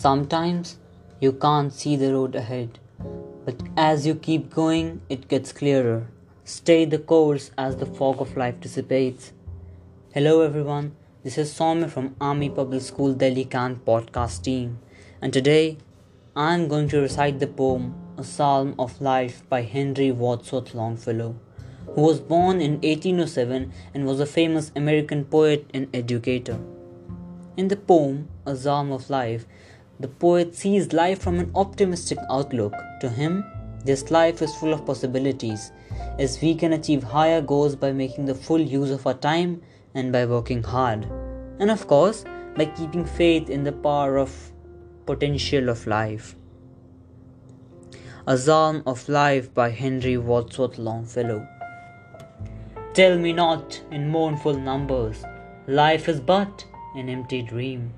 Sometimes you can't see the road ahead, but as you keep going, it gets clearer. Stay the course as the fog of life dissipates. Hello, everyone. This is Soumya from Army Public School Delhi Cantt podcast team, and today I'm going to recite the poem A Psalm of Life by Henry Wadsworth Longfellow, who was born in 1807 and was a famous American poet and educator. In the poem, A Psalm of Life, the poet sees life from an optimistic outlook. To him, this life is full of possibilities, as we can achieve higher goals by making the full use of our time and by working hard. And of course, by keeping faith in the power of potential of life. A Psalm of Life by Henry Wadsworth Longfellow. Tell me not in mournful numbers, life is but an empty dream.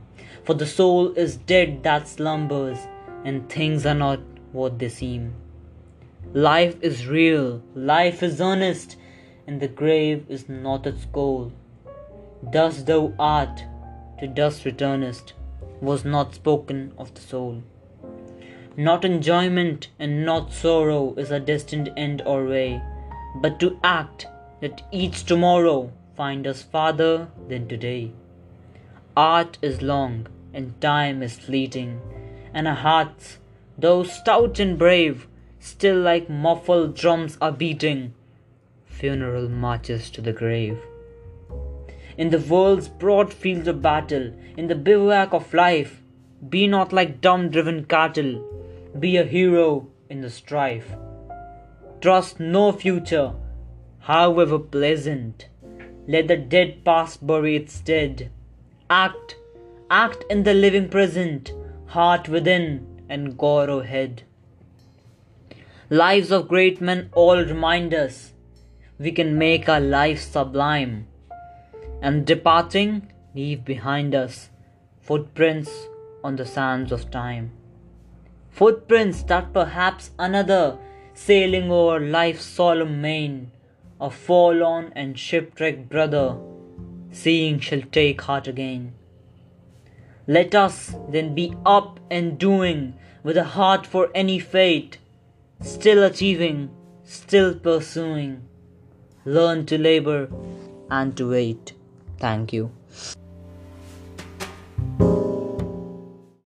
For the soul is dead that slumbers, and things are not what they seem. Life is real, life is earnest, and the grave is not its goal. Dust thou art, to dust returnest, was not spoken of the soul. Not enjoyment and not sorrow is a destined end or way, but to act that each tomorrow find us farther than today. Art is long and time is fleeting, and our hearts, though stout and brave, still like muffled drums are beating funeral marches to the grave. In the world's broad fields of battle, in the bivouac of life, be not like dumb driven cattle, be a hero in the strife. Trust no future, however pleasant. Let the dead past bury its dead Act, act in the living present, heart within and God ahead. Lives of great men all remind us we can make our life sublime, and departing, leave behind us footprints on the sands of time. Footprints that perhaps another, sailing over life's solemn main, a forlorn and shipwrecked brother seeing shall take heart again. Let us then be up and doing with a heart for any fate, still achieving, still pursuing. Learn to labor and to wait. Thank you.